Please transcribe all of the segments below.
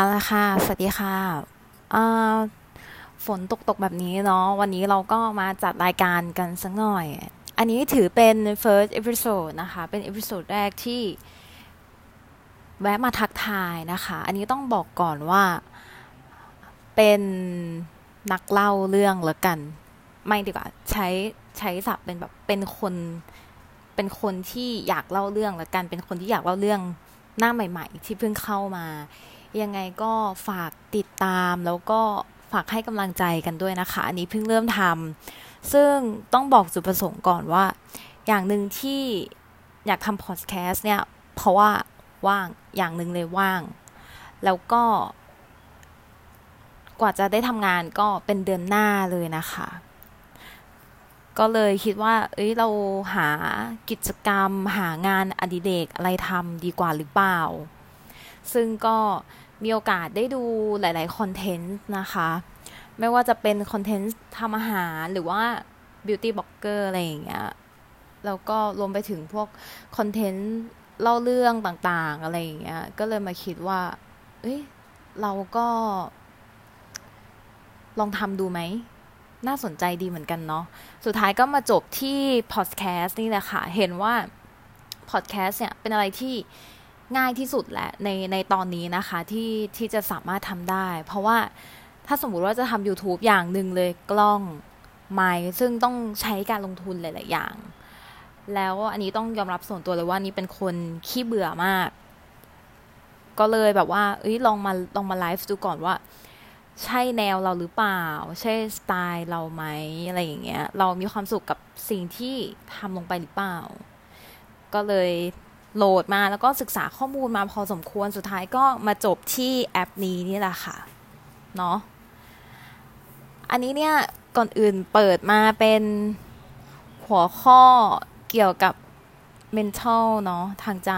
เอาละค่ะ สวัสดีค่ะฝนตกตกแบบนี้เนาะ วันนี้เราก็มาจัดรายการกันสักหน่อย อันนี้ถือเป็น first episode นะคะ เป็น episode แรกที่แวะมาทักทายนะคะ อันนี้ต้องบอกก่อนว่าเป็นนักเล่าเรื่องละกัน ไม่ดีกว่า ใช้ใช้ศัพท์เป็นแบบเป็นคน เป็นคนที่อยากเล่าเรื่องละกัน เป็นคนที่อยากเล่าเรื่องหน้าใหม่ ๆ ที่เพิ่งเข้ามา ยังไงก็ฝากติดตามแล้วก็ฝากให้กำลังใจกันด้วยนะคะ อันนี้เพิ่งเริ่มทำซึ่งต้องบอกจุดประสงค์ก่อนว่า อย่างหนึ่งที่อยากทำพอดแคสต์เนี่ย เพราะว่าว่างอย่างหนึ่งเลยว่าง แล้วก็ กว่าจะได้ทำงานก็เป็นเดือนหน้าเลยนะคะ ก็เลยคิดว่า เอ้ยเราหากิจกรรม หางานอดิเรกอะไรทำดีกว่าหรือเปล่า ซึ่งก็ มีโอกาสได้ดูหลาย ๆ คอนเทนต์นะคะ ไม่ว่าจะเป็นคอนเทนต์ทำอาหารหรือว่า beauty blogger อะไรอย่างเงี้ย แล้วก็รวมไปถึงพวกคอนเทนต์เล่าเรื่องต่าง ๆ อะไรอย่างเงี้ย ก็เลยมาคิดว่า เอ้ย เราก็ ลองทำดูไหม น่าสนใจดีเหมือนกันเนาะ สุดท้ายก็มาจบที่พอดแคสต์นี่แหละค่ะ เห็นว่าพอดแคสต์เนี่ยเป็นอะไรที่ ง่ายที่สุดแหละในในตอนนี้นะคะที่ที่จะสามารถทำได้ เพราะว่าถ้าสมมุติว่าจะทำ YouTube อย่างหนึ่งเลยกล้องไมค์ซึ่งต้องใช้การลงทุนหลาย ๆ อย่าง แล้วอันนี้ต้องยอมรับส่วนตัวเลยว่านี่เป็นคนขี้เบื่อมาก ก็เลยแบบว่า เอ้ยลองมาลองมาไลฟ์ดูก่อนว่า ใช่แนวเราหรือเปล่า ใช่สไตล์เราไหมอะไรอย่างเงี้ย เรามีความสุขกับสิ่งที่ทำลงไปหรือเปล่า ก็เลย โหลดมาแล้วก็ศึกษาข้อมูลมาพอสมควรสุดท้ายก็มาจบที่แอปนี้นี่แหละค่ะเนาะอันนี้เนี่ยก่อนอื่นเปิดมาเป็นหัวข้อเกี่ยวกับ mental เนาะทางใจ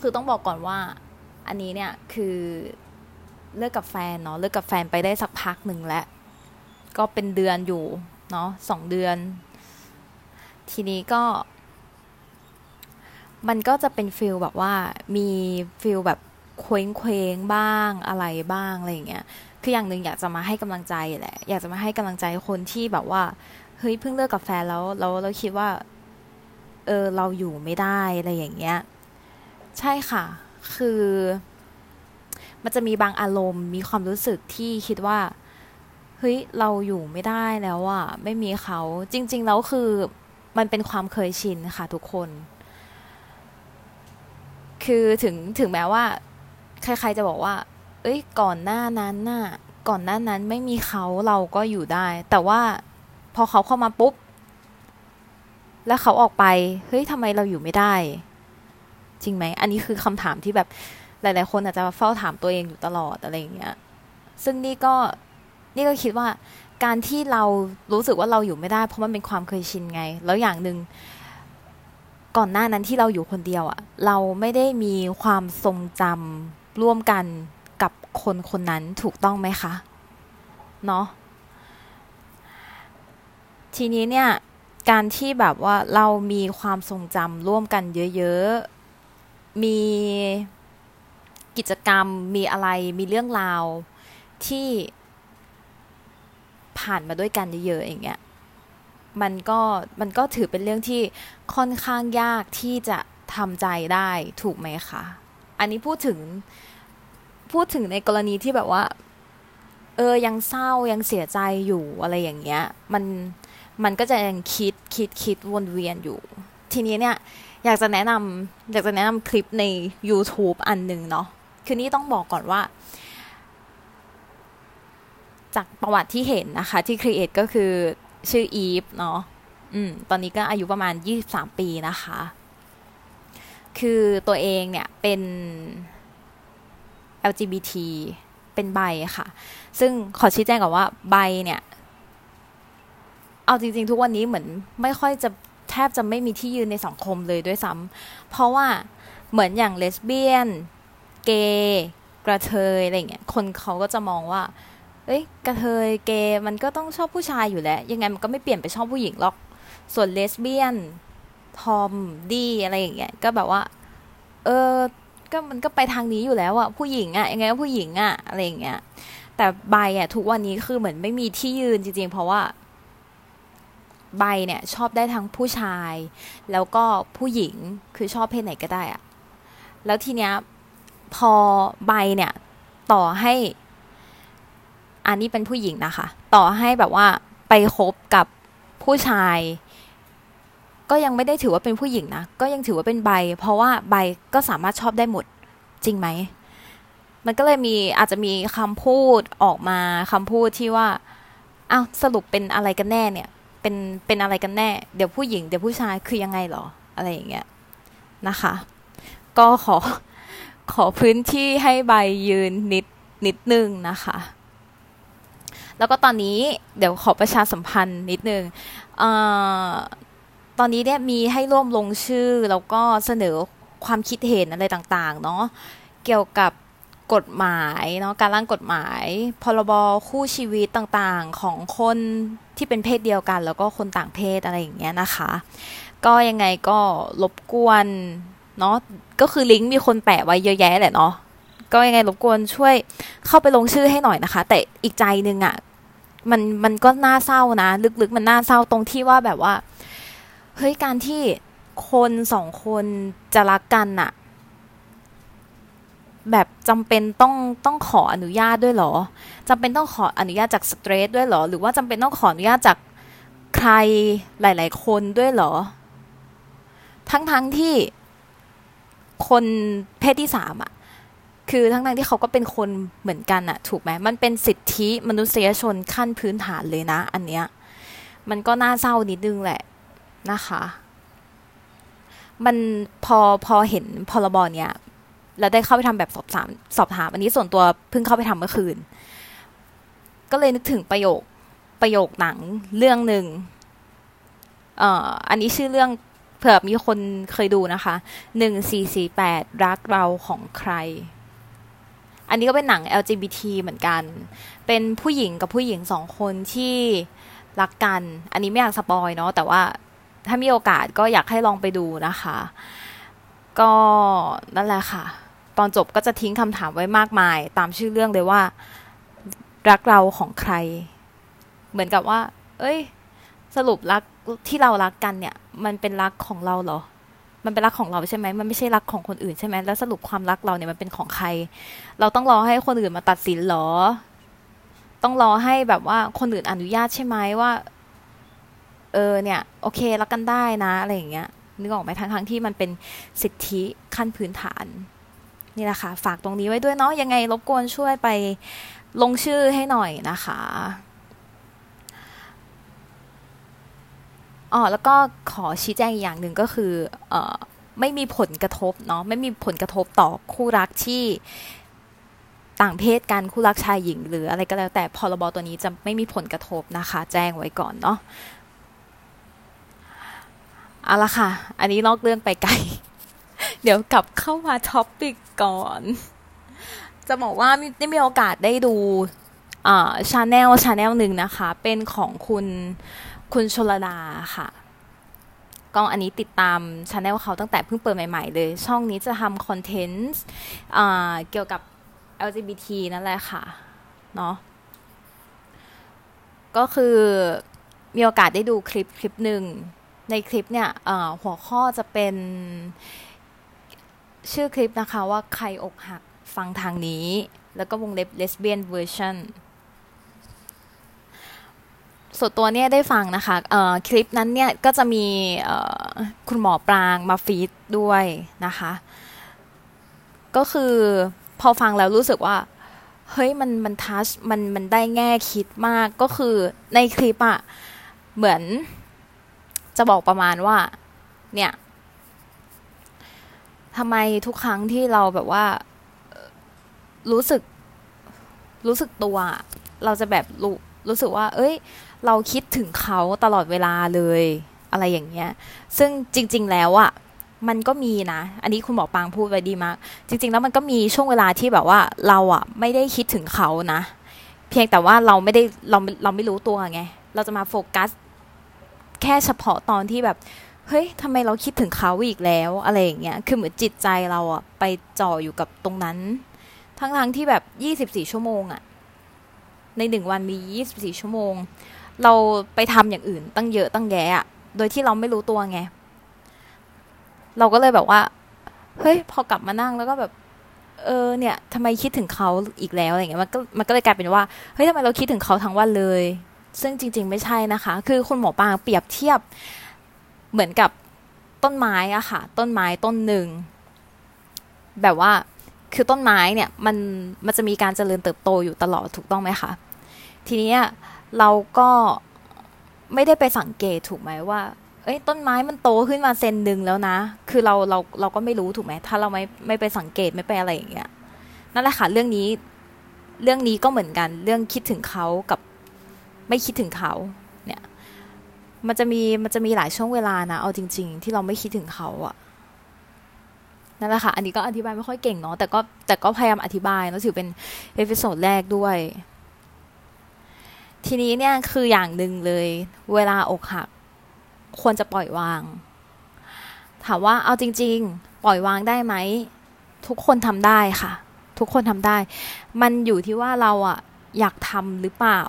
คือต้องบอกก่อนว่าอันนี้เนี่ยคือเลิกกับแฟนเนาะเลิกกับแฟนไปได้สักพักหนึ่งแล้ว ก็เป็นเดือนอยู่เนาะสองเดือน ทีนี้ก็ มันก็จะเป็น feel แบบว่ามี feel แบบเคว้งเคว้งบ้างอะไรบ้างอะไรอย่างเงี้ย คืออย่างหนึ่งอยากจะมาให้กำลังใจแหละ อยากจะมาให้กำลังใจคนที่แบบว่า เฮ้ยเพิ่งเลิกกับแฟนแล้วแล้วเราคิดว่า เออเราอยู่ไม่ได้อะไรอย่างเงี้ย ใช่ค่ะ คือ มันจะมีบางอารมณ์ มีความรู้สึกที่คิดว่า เฮ้ยเราอยู่ไม่ได้แล้วอะไม่มีเขา จริง ๆ แล้วคือ มันเป็นความเคยชินค่ะทุกคน คือถึงถึงแม้ว่า ใครๆจะบอกว่า เอ้ย ก่อนหน้านั้นน่ะ ก่อนหน้านั้นไม่มีเขาเราก็อยู่ได้ แต่ว่าพอเขาเข้ามาปุ๊บ แล้วเขาออกไป เฮ้ยทำไมเราอยู่ไม่ได้ จริงไหม อันนี้คือคำถามที่แบบหลาย ๆ คนอาจจะเฝ้าถามตัวเองอยู่ตลอดอะไรอย่างเงี้ย ซึ่งนี่ก็นี่ก็คิดว่าการที่เรารู้สึกว่าเราอยู่ไม่ได้ เพราะมันเป็นความเคยชินไง แล้วอย่างหนึ่ง ก่อนหน้านั้นที่เราอยู่คนเดียวอะเราไม่ได้มีความทรงจำร่วมกันกับคนคนนั้นถูกต้องไหมคะ เนาะทีนี้เนี่ย การที่แบบว่าเรามีความทรงจำร่วมกันเยอะๆ มีกิจกรรมมีอะไรมีเรื่องราวที่ผ่านมาด้วยกันเยอะๆอย่างเงี้ย มันก็มันก็ถือเป็นเรื่องที่ค่อนข้างยากที่จะทำใจได้ถูกไหมคะ อันนี้พูดถึงพูดถึงในกรณีที่แบบว่า เออยังเศร้ายังเสียใจอยู่อะไรอย่างเงี้ย มันมันก็จะยังคิดคิดคิดวนเวียนอยู่ ทีนี้เนี่ย อยากจะแนะนำอยากจะแนะนำคลิปใน YouTube อันหนึ่งเนาะคือนี่ต้องบอกก่อนว่า จากประวัติที่เห็นนะคะ ที่ครีเอทก็คือ ชื่ออีฟเนาะอืมตอนนี้ก็อายุประมาณ 23 ปีนะคะ คือตัวเองเนี่ยเป็น LGBT เป็นใบค่ะ ซึ่งขอชี้แจงก่อนว่าใบเนี่ย เอาจริง ๆ ทุกวันนี้เหมือนไม่ค่อยจะแทบจะไม่มีที่ยืนในสังคมเลยด้วยซ้ำเพราะว่าเหมือนอย่างเลสเบี้ยน เกย์กระเทยอะไรเงี้ยคนเขาก็จะมองว่า เอ้ยกระเทยเกย์มันก็ต้องชอบผู้ชายอยู่แล้ว ยังไงมันก็ไม่เปลี่ยนไปชอบผู้หญิงหรอก ส่วนเลสเบี้ยน ทอมดีอะไรอย่างเงี้ยก็แบบว่า เออก็มันก็ไปทางนี้อยู่แล้วอะผู้หญิงอะยังไงก็ผู้หญิงอะอะไรอย่างเงี้ย แต่ใบอะทุกวันนี้คือเหมือนไม่มีที่ยืนจริงๆ เพราะว่า ใบเนี่ย ชอบได้ทั้งผู้ชาย แล้วก็ผู้หญิงคือชอบเพศไหนก็ได้อะแล้วทีเนี้ยพอใบเนี่ย ต่อให้ อันนี้เป็นผู้หญิงนะคะ ต่อให้แบบว่าไปคบกับผู้ชาย ก็ยังไม่ได้ถือว่าเป็นผู้หญิงนะ ก็ยังถือว่าเป็นใบ เพราะว่าใบก็สามารถชอบได้หมดจริงไหม มันก็เลยมีอาจจะมีคำพูดออกมาคำพูดที่ว่าอ้าวสรุปเป็นอะไรกันแน่เนี่ย เป็นเป็นอะไรกันแน่ เดี๋ยวผู้หญิงเดี๋ยวผู้ชายคือยังไงหรอ อะไรอย่างเงี้ยนะคะ ก็ขอขอพื้นที่ให้ใบยืนนิดนิดนึงนะคะ แล้วก็ตอนนี้เดี๋ยวขอประชาสัมพันธ์นิดนึงอตอนนี้เนี่ยมีให้ร่วมลงชื่อแล้วก็เสนอความคิดเห็นอะไรต่างๆ เนาะเกี่ยวกับกฎหมายเนาะการร่างกฎหมาย พรบคู่ชีวิตต่างๆของคนที่เป็นเพศเดียวกัน แล้วก็คนต่างเพศอะไรอย่างเงี้ยนะคะ ก็ยังไงก็รบกวนเนาะก็คือลิงก์มีคนแปะไว้เยอะแยะแหละเนาะ ก็ยังไงรบกวนช่วยเข้าไปลงชื่อให้หน่อยนะคะ แต่อีกใจหนึ่งอะ่ะมันมันก็น่าเศร้านะ ลึกๆ มันน่าเศร้าตรงที่ว่าแบบว่าเฮ้ยการที่คนสองคนจะรักกันอะแบบจำเป็นต้องต้องขออนุญาตด้วยหรอจำเป็นต้องขออนุญาตจากสเตรทด้วยหรอ หรือว่าจำเป็นต้องขออนุญาตจากใครหลาย ๆ คนด้วยหรอ ทั้งๆทที่คนเพศที่สามอะ คือทั้งนั้นที่เขาก็เป็นคนเหมือนกันอะถูกไหมมันเป็นสิทธิมนุษยชนขั้นพื้นฐานเลยนะ อันเนี้ยมันก็น่าเศร้านิดนึงแหละนะคะ มันพอพอเห็นพรบเนี้ยแล้วได้เข้าไปทำแบบสอบถามสอบถาม อันนี้ส่วนตัวเพิ่งเข้าไปทำเมื่อคืน ก็เลยนึกถึงประโยคประโยคหนังเรื่องหนึ่งเอ่ออันนี้ชื่อเรื่องเผื่อมีคนเคยดูนะคะหนึ่งสี่สี่แปดรักเราของใคร อันนี้ก็เป็นหนัง LGBT เหมือนกัน เป็นผู้หญิงกับผู้หญิงสองคนที่รักกัน อันนี้ไม่อยากสปอยเนาะ แต่ว่าถ้ามีโอกาสก็อยากให้ลองไปดูนะคะ ก็นั่นแหละค่ะ ตอนจบก็จะทิ้งคำถามไว้มากมาย ตามชื่อเรื่องเลยว่า รักเราของใคร เหมือนกับว่า เอ้ย สรุปรักที่เรารักกันเนี่ย มันเป็นรักของเราเหรอ มันเป็นรักของเราใช่ไหมมันไม่ใช่รักของคนอื่นใช่ไหมแล้วสรุปความรักเราเนี่ยมันเป็นของใคร เราต้องรอให้คนอื่นมาตัดสินหรอ ต้องรอให้แบบว่าคนอื่นอนุญาตใช่ไหมว่า เออเนี่ย โอเครักกันได้นะอะไรอย่างเงี้ยนึกออกไหมทั้งทั้งที่มันเป็นสิทธิขั้นพื้นฐาน นี่แหละค่ะ ฝากตรงนี้ไว้ด้วยเนาะยังไงรบกวนช่วยไปลงชื่อให้หน่อยนะคะ อ๋อแล้วก็ขอชี้แจงอีกอย่างหนึ่งก็คือเออไม่มีผลกระทบเนาะไม่มีผลกระทบต่อคู่รักที่ต่างเพศกันคู่รักชายหญิง หรืออะไรก็แล้วแต่พรบตัวนี้จะไม่มีผลกระทบนะคะ แจ้งไว้ก่อนเนาะเอาละค่ะ อันนี้นอกเรื่องไปไกล เดี๋ยวกลับเข้ามา topic ก่อน จะบอกว่าได้มีโอกาสได้ดูอ่า channel channel หนึ่งนะคะ เป็นของคุณ คุณชลดาค่ะ ก็อันนี้ติดตามช anel เขาตั้งแต่เพิ่งเปิดใหม่ ๆ เลย ช่องนี้จะทำคอนเทนต์เกี่ยวกับ LGBT นั่นแหละค่ะ เนาะก็คือมีโอกาสได้ดูคลิปคลิปหนึ่ง ในคลิปเนี่ยหัวข้อจะเป็นชื่อคลิปนะคะว่าใครอกหักฟังทางนี้ แล้วก็วงเล็บ lesbian version ส่วนตัวเนี่ยได้ฟังนะคะคลิปนั้นเนี่ยก็จะมีคุณหมอปรางมาฟีดด้วยนะคะ ก็คือพอฟังแล้วรู้สึกว่า เฮ้ยมันมันทัชมันมันได้แง่คิดมากก็คือในคลิปอะเหมือนจะบอกประมาณว่า เนี่ยทำไมทุกครั้งที่เราแบบว่ารู้สึกรู้สึกตัว เราจะแบบรู้ รู้สึกว่า เอ้ย เราคิดถึงเขาตลอดเวลาเลยอะไรอย่างเงี้ย ซึ่งจริง ๆ แล้วอะ่ะมันก็มีนะ อันนี้คุณหมอปางพูดไว้ดีมาก จริง ๆ แล้วมันก็มีช่วงเวลาที่แบบว่าเราอะ่ะไม่ได้คิดถึงเขานะ เพียงแต่ว่าเราไม่ได้เราเราไม่รู้ตัวไง เราจะมาโฟกัส แค่เฉพาะตอนที่แบบ เฮ้ยทำไมเราคิดถึงเขาอีกแล้วอะไรอย่างเงี้ย คือเหมือนจิตใจเราอะไปจ่ออยู่กับตรงนั้น ทั้งๆที่แบบยี่สิบสี่ชั่วโมงอะ ในหนึ่งวันมียี่สิบสี่ชั่วโมง เราไปทำอย่างอื่นตั้งเยอะตั้งแยะโดยที่เราไม่รู้ตัวไง เราก็เลยแบบว่า เฮ้ย พอกลับมานั่งแล้วก็แบบ เออ เนี่ยทำไมคิดถึงเขาอีกแล้วอะไรเงี้ย มันก็ มันก็เลยกลายเป็นว่า เฮ้ยทำไมเราคิดถึงเขาทั้งวันเลย ซึ่งจริง ๆ ไม่ใช่นะคะ คือคุณหมอปางเปรียบเทียบ เหมือนกับต้นไม้อะค่ะ ต้นไม้ต้นหนึ่ง แบบว่า คือต้นไม้เนี่ยมันมันจะมีการเจริญเติบโตอยู่ตลอดถูกต้องไหมคะ ทีนี้เราก็ไม่ได้ไปสังเกตถูกไหมว่า เอ้ยต้นไม้มันโตขึ้นมาเซนหนึ่งแล้วนะ คือเราเราเราก็ไม่รู้ถูกไหมถ้าเราไม่ไม่ไปสังเกตไม่ไปอะไรอย่างเงี้ยนั่นแหละค่ะเรื่องนี้เรื่องนี้ก็เหมือนกันเรื่องคิดถึงเขากับไม่คิดถึงเขาเนี่ยมันจะมีมันจะมีหลายช่วงเวลานะเอาจริง ๆ ที่เราไม่คิดถึงเขาอะ นั่นแหละค่ะ อันนี้ก็อธิบายไม่ค่อยเก่งเนาะแต่ก็แต่ก็พยายามอธิบายแล้วถือเป็น episode แรกด้วย ทีนี้เนี่ยคืออย่างหนึ่งเลย เวลาอกหัก ควรจะปล่อยวาง ถามว่าเอาจริง ๆ ปล่อยวางได้ไหม ทุกคนทำได้ค่ะ ทุกคนทำได้ มันอยู่ที่ว่าเราอะอยากทำหรือเปล่า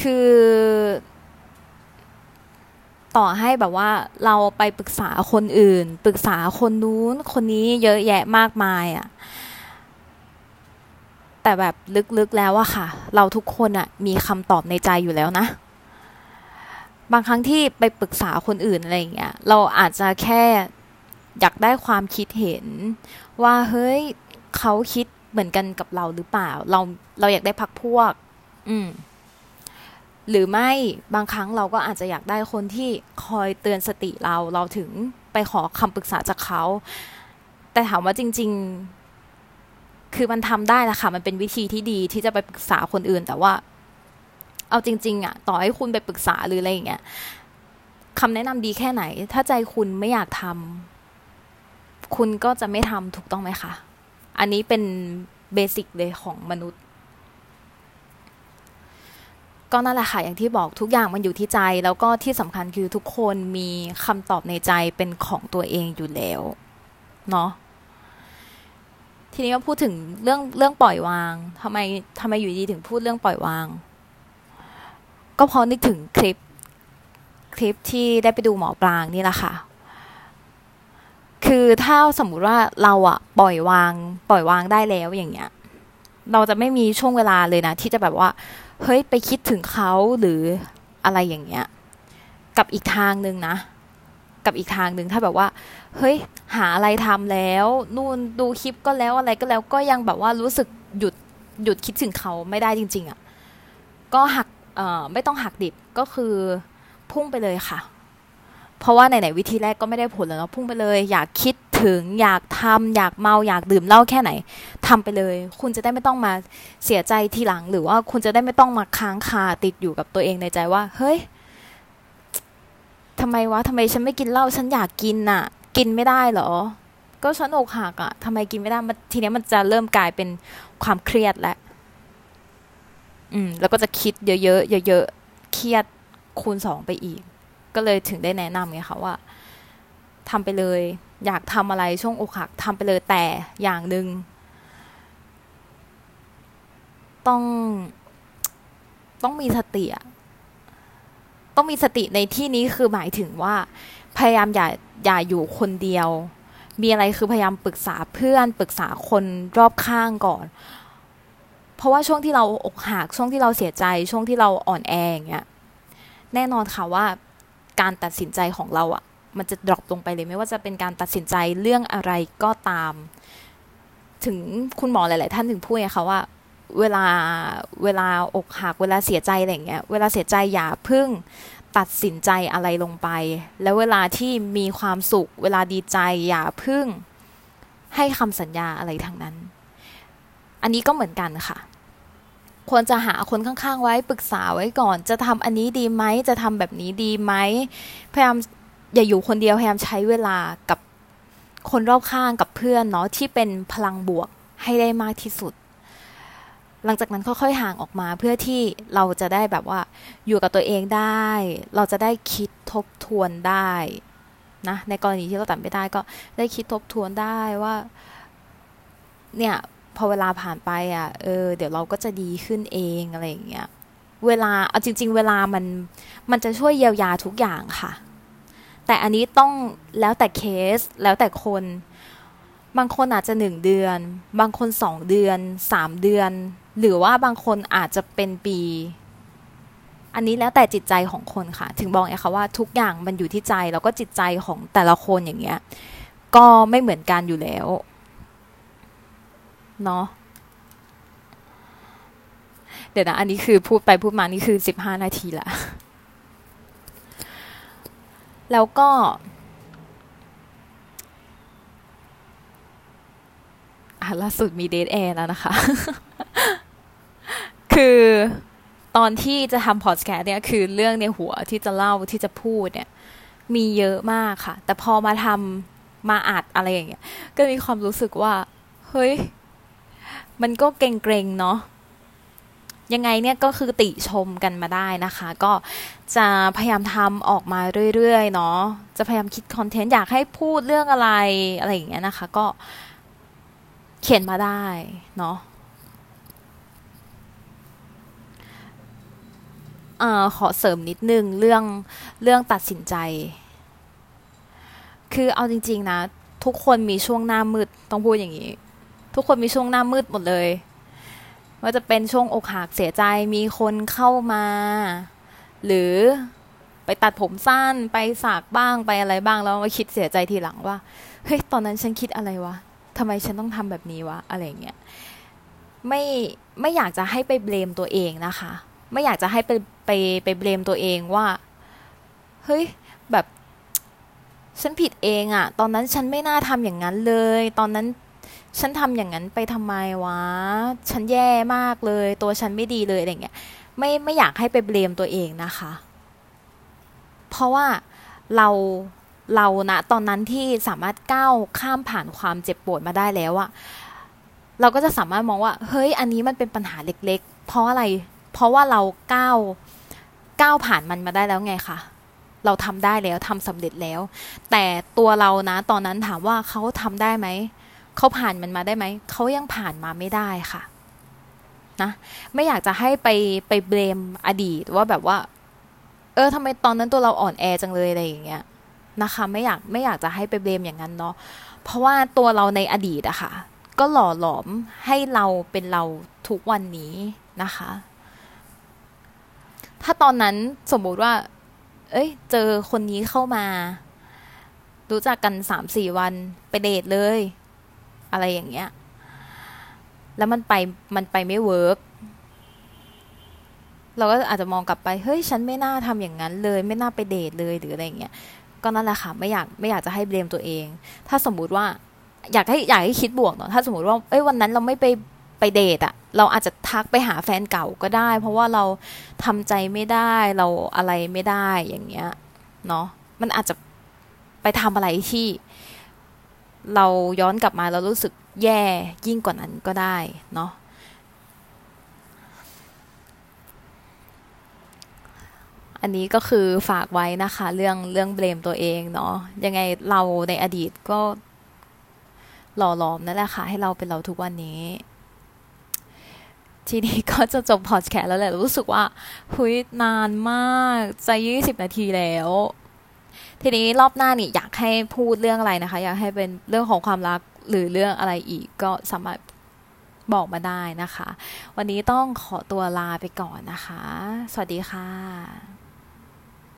คือ ต่อให้แบบว่าเราไปปรึกษาคนอื่น ปรึกษาคนนู้น คนนี้เยอะแยะมากมายอะแต่แบบลึกๆแล้วอะค่ะ เราทุกคนอะมีคำตอบในใจอยู่แล้วนะ บางครั้งที่ไปปรึกษาคนอื่นอะไรอย่างเงี้ย เราอาจจะแค่อยากได้ความคิดเห็น ว่าเฮ้ยเขาคิดเหมือนกันกับเราหรือเปล่า เราเราอยากได้พักพวก อืม หรือไม่บางครั้งเราก็อาจจะอยากได้คนที่คอยเตือนสติเราเราถึงไปขอคำปรึกษาจากเขา แต่ถามว่าจริง ๆ คือมันทำได้ละค่ะ มันเป็นวิธีที่ดีที่จะไปปรึกษาคนอื่น แต่ว่า เอาจริง ๆอะต่อให้คุณไปปรึกษาหรืออะไรอย่างเงี้ยคำแนะนำดีแค่ไหน ถ้าใจคุณไม่อยากทำคุณก็จะไม่ทำถูกต้องไหมคะ อันนี้เป็นเบสิกเลยของมนุษย์ ก็นั่นแหละค่ะอย่างที่บอกทุกอย่างมันอยู่ที่ใจ แล้วก็ที่สำคัญคือทุกคนมีคำตอบในใจเป็นของตัวเองอยู่แล้วเนาะทีนี้ก็พูดถึงเรื่องเรื่องปล่อยวางทำไมทำไมอยู่ดีถึงพูดเรื่องปล่อยวาง ก็เพราะนึกถึงคลิปคลิปที่ได้ไปดูหมอปลางนี่แหละค่ะ คือถ้าสมมุติว่าเราอะปล่อยวาง ปล่อยวางได้แล้วอย่างเงี้ย เราจะไม่มีช่วงเวลาเลยนะ ที่จะแบบว่า เฮ้ยไปคิดถึงเขาหรืออะไรอย่างเงี้ย กับอีกทางหนึ่งนะ กับอีกทางหนึ่งถ้าแบบว่า เฮ้ย หาอะไรทำแล้ว นู่นดูคลิปก็แล้วอะไรก็แล้วก็ยังแบบว่ารู้สึกหยุดหยุดคิดถึงเขาไม่ได้จริง ๆอะ่ะก็หักไม่ต้องหักดิบก็คือพุ่งไปเลยค่ะ เพราะว่าไหนๆวิธีแรกก็ไม่ได้ผลแล้วเนาะพุ่งไปเลย อยากคิด ถึง อยากทำอยากเมา อยากดื่มเหล้าแค่ไหนทำไปเลย คุณจะได้ไม่ต้องมาเสียใจทีหลัง หรือว่าคุณจะได้ไม่ต้องมาค้างคาติดอยู่กับตัวเองในใจว่า เฮ้ยทำไมวะทำไมฉันไม่กินเหล้าฉันอยากกินน่ะ กินไม่ได้เหรอ ก็ฉันอกหักอะทำไมกินไม่ได้มาทีนี้มันจะเริ่มกลายเป็นความเครียดแล้วอืม แล้วก็จะคิดเยอะๆเยอะๆเครียดคูณสองไปอีก ก็เลยถึงได้แนะนำไงคะว่า ทำไปเลย อยากทำอะไรช่วงอกหักทำไปเลยแต่อย่างหนึ่งต้องต้องมีสติอะต้องมีสติในที่นี้คือหมายถึงว่า พยายามอย่าอย่าอยู่คนเดียว มีอะไรคือพยายามปรึกษาเพื่อนปรึกษาคนรอบข้างก่อน เพราะว่าช่วงที่เราอกหักช่วงที่เราเสียใจช่วงที่เราอ่อนแออย่างเงี้ยแน่นอนค่ะว่าการตัดสินใจของเราอะ่ะ มันจะดรอปลงไปเลย ไม่ว่าจะเป็นการตัดสินใจเรื่องอะไรก็ตาม ถึงคุณหมอหลาย ๆ ท่านถึงพูดไงคะว่า เวลาเวลาอกหักเวลาเสียใจอะไรเงี้ยเวลาเสียใจอย่าพึ่งตัดสินใจอะไรลงไป แล้วเวลาที่มีความสุข เวลาดีใจอย่าพึ่งให้คำสัญญาอะไรทางนั้น อันนี้ก็เหมือนกันค่ะ ควรจะหาคนข้างๆไว้ปรึกษาไว้ก่อน จะทำอันนี้ดีไหม จะทำแบบนี้ดีไหม พยายาม อย่าอยู่คนเดียวพยายามใช้เวลากับคนรอบข้างกับเพื่อนเนาะที่เป็นพลังบวกให้ได้มากที่สุด หลังจากนั้นค่อยๆห่างออกมาเพื่อที่เราจะได้แบบว่าอยู่กับตัวเองได้ เราจะได้คิดทบทวนได้นะในกรณีที่เราตัดไม่ได้ก็ได้คิดทบทวนได้ว่า เนี่ยพอเวลาผ่านไปอะ่ะเออ เดี๋ยวเราก็จะดีขึ้นเองอะไรอย่างเงี้ยเวลาเอาจริง ๆ เวลามันมันจะช่วยเยียวยาทุกอย่างค่ะ แต่อันนี้ต้องแล้วแต่เคสแล้วแต่คน บางคนอาจจะหนึ่งเดือน บางคนสองเดือนสามเดือน หรือว่าบางคนอาจจะเป็นปี อันนี้แล้วแต่จิตใจของคนค่ะ ถึงบอกไงคะว่าทุกอย่างมันอยู่ที่ใจแล้วก็จิตใจของแต่ละคนอย่างเงี้ย ก็ไม่เหมือนกันอยู่แล้วเนาะเดี๋ยวนะ อันนี้คือพูดไปพูดมานี่คือสิบห้านาทีละ แล้วก็ ล่าสุดมีเดทแอร์แล้วนะคะ คือตอนที่จะทำพอดแคสต์เนี่ย คือเรื่องในหัวที่จะเล่าที่จะพูดเนี่ย มีเยอะมากค่ะ แต่พอมาทำมาอัดอะไรอย่างเงี้ย ก็มีความรู้สึกว่า เฮ้ย มันก็เกรงๆเนาะ ยังไงเนี่ยก็คือติชมกันมาได้นะคะ ก็จะพยายามทำออกมาเรื่อยๆเนาะจะพยายามคิดคอนเทนต์อยากให้พูดเรื่องอะไรอะไรอย่างเงี้ยนะคะ ก็เขียนมาได้เนาะอขอเสริมนิดนึงเรื่องเรื่องตัดสินใจ คือเอาจริง ๆ นะ ทุกคนมีช่วงหน้ามืดต้องพูดอย่างนี้ ทุกคนมีช่วงหน้ามืดหมดเลย ว่าจะเป็นช่วงอกหักเสียใจมีคนเข้ามา หรือไปตัดผมสั้นไปสากบ้างไปอะไรบ้างแล้วมาคิดเสียใจทีหลังว่าเฮ้ยตอนนั้นฉันคิดอะไรวะทำไมฉันต้องทำแบบนี้วะอะไรเงี้ยไม่ไม่อยากจะให้ไปเบลมตัวเองนะคะ ไม่อยากจะให้ไปไปไปเบลมตัวเองว่าเฮ้ยแบบฉันผิดเองอะตอนนั้นฉันไม่น่าทำอย่างนั้นเลย ตอนนั้น ฉันทำอย่างนั้นไปทำไมวะ ฉันแย่มากเลย ตัวฉันไม่ดีเลยอะไรเงี้ย ไม่ไม่อยากให้ไปเบลมตัวเองนะคะ เพราะว่าเราเรานะตอนนั้นที่สามารถก้าวข้ามผ่านความเจ็บปวดมาได้แล้วอะเราก็จะสามารถมองว่า เฮ้ย อันนี้มันเป็นปัญหาเล็ก ๆ เพราะอะไร เพราะว่าเราก้าวก้าวผ่านมันมาได้แล้วไงคะเราทำได้แล้วทำสำเร็จแล้ว แต่ตัวเรานะ ตอนนั้นถามว่าเขาทำได้ไหม เขาผ่านมันมาได้ไหม เขายังผ่านมาไม่ได้ค่ะนะไม่อยากจะให้ไปไปเบรมอดีตว่าแบบว่า เออทำไมตอนนั้นตัวเราอ่อนแอจังเลยอะไรอย่างเงี้ยนะคะไม่อยากไม่อยากจะให้ไปเบรมอย่างนั้นเนาะเพราะว่าตัวเราในอดีตอะค่ะ ก็หล่อหลอมให้เราเป็นเราทุกวันนี้นะคะ ถ้าตอนนั้นสมมุติว่า เอ้ย เจอคนนี้เข้ามา รู้จักกันสามสี่วันไปเดทเลย อะไรอย่างเงี้ย แล้วมันไปมันไปไม่ work เราก็อาจจะมองกลับไป เฮ้ย ฉันไม่น่าทำอย่างนั้นเลย ไม่น่าไปเดทเลยหรืออะไรเงี้ย ก็นั่นแหละค่ะ ไม่อยากไม่อยากจะให้เบลมตัวเอง ถ้าสมมุติว่า อยากให้อยากให้คิดบวกเนาะ ถ้าสมมติว่า เอ้ย วันนั้นเราไม่ไปไปเดทอะเราอาจจะทักไปหาแฟนเก่าก็ได้ เพราะว่าเราทำใจไม่ได้ เราอะไรไม่ได้อย่างเงี้ย เนาะ มันอาจจะไปทำอะไรที่ เราย้อนกลับมาแล้วรู้สึกแย่ยิ่งกว่านั้นก็ได้เนาะอันนี้ก็คือฝากไว้นะคะ เรื่องเรื่องเบลมตัวเองเนาะยังไงเราในอดีตก็หล่อหลอมนั่นแหละค่ะ ให้เราเป็นเราทุกวันนี้ ทีนี้ก็จะจบพอดแคสต์แล้วแหละ รู้สึกว่าหุยนานมากจะยี่สิบนาทีแล้ว ทีนี้รอบหน้านี่อยากให้พูดเรื่องอะไรนะคะ อยากให้เป็นเรื่องของความรักหรือเรื่องอะไรอีกก็สามารถบอกมาได้นะคะ วันนี้ต้องขอตัวลาไปก่อนนะคะ สวัสดีค่ะ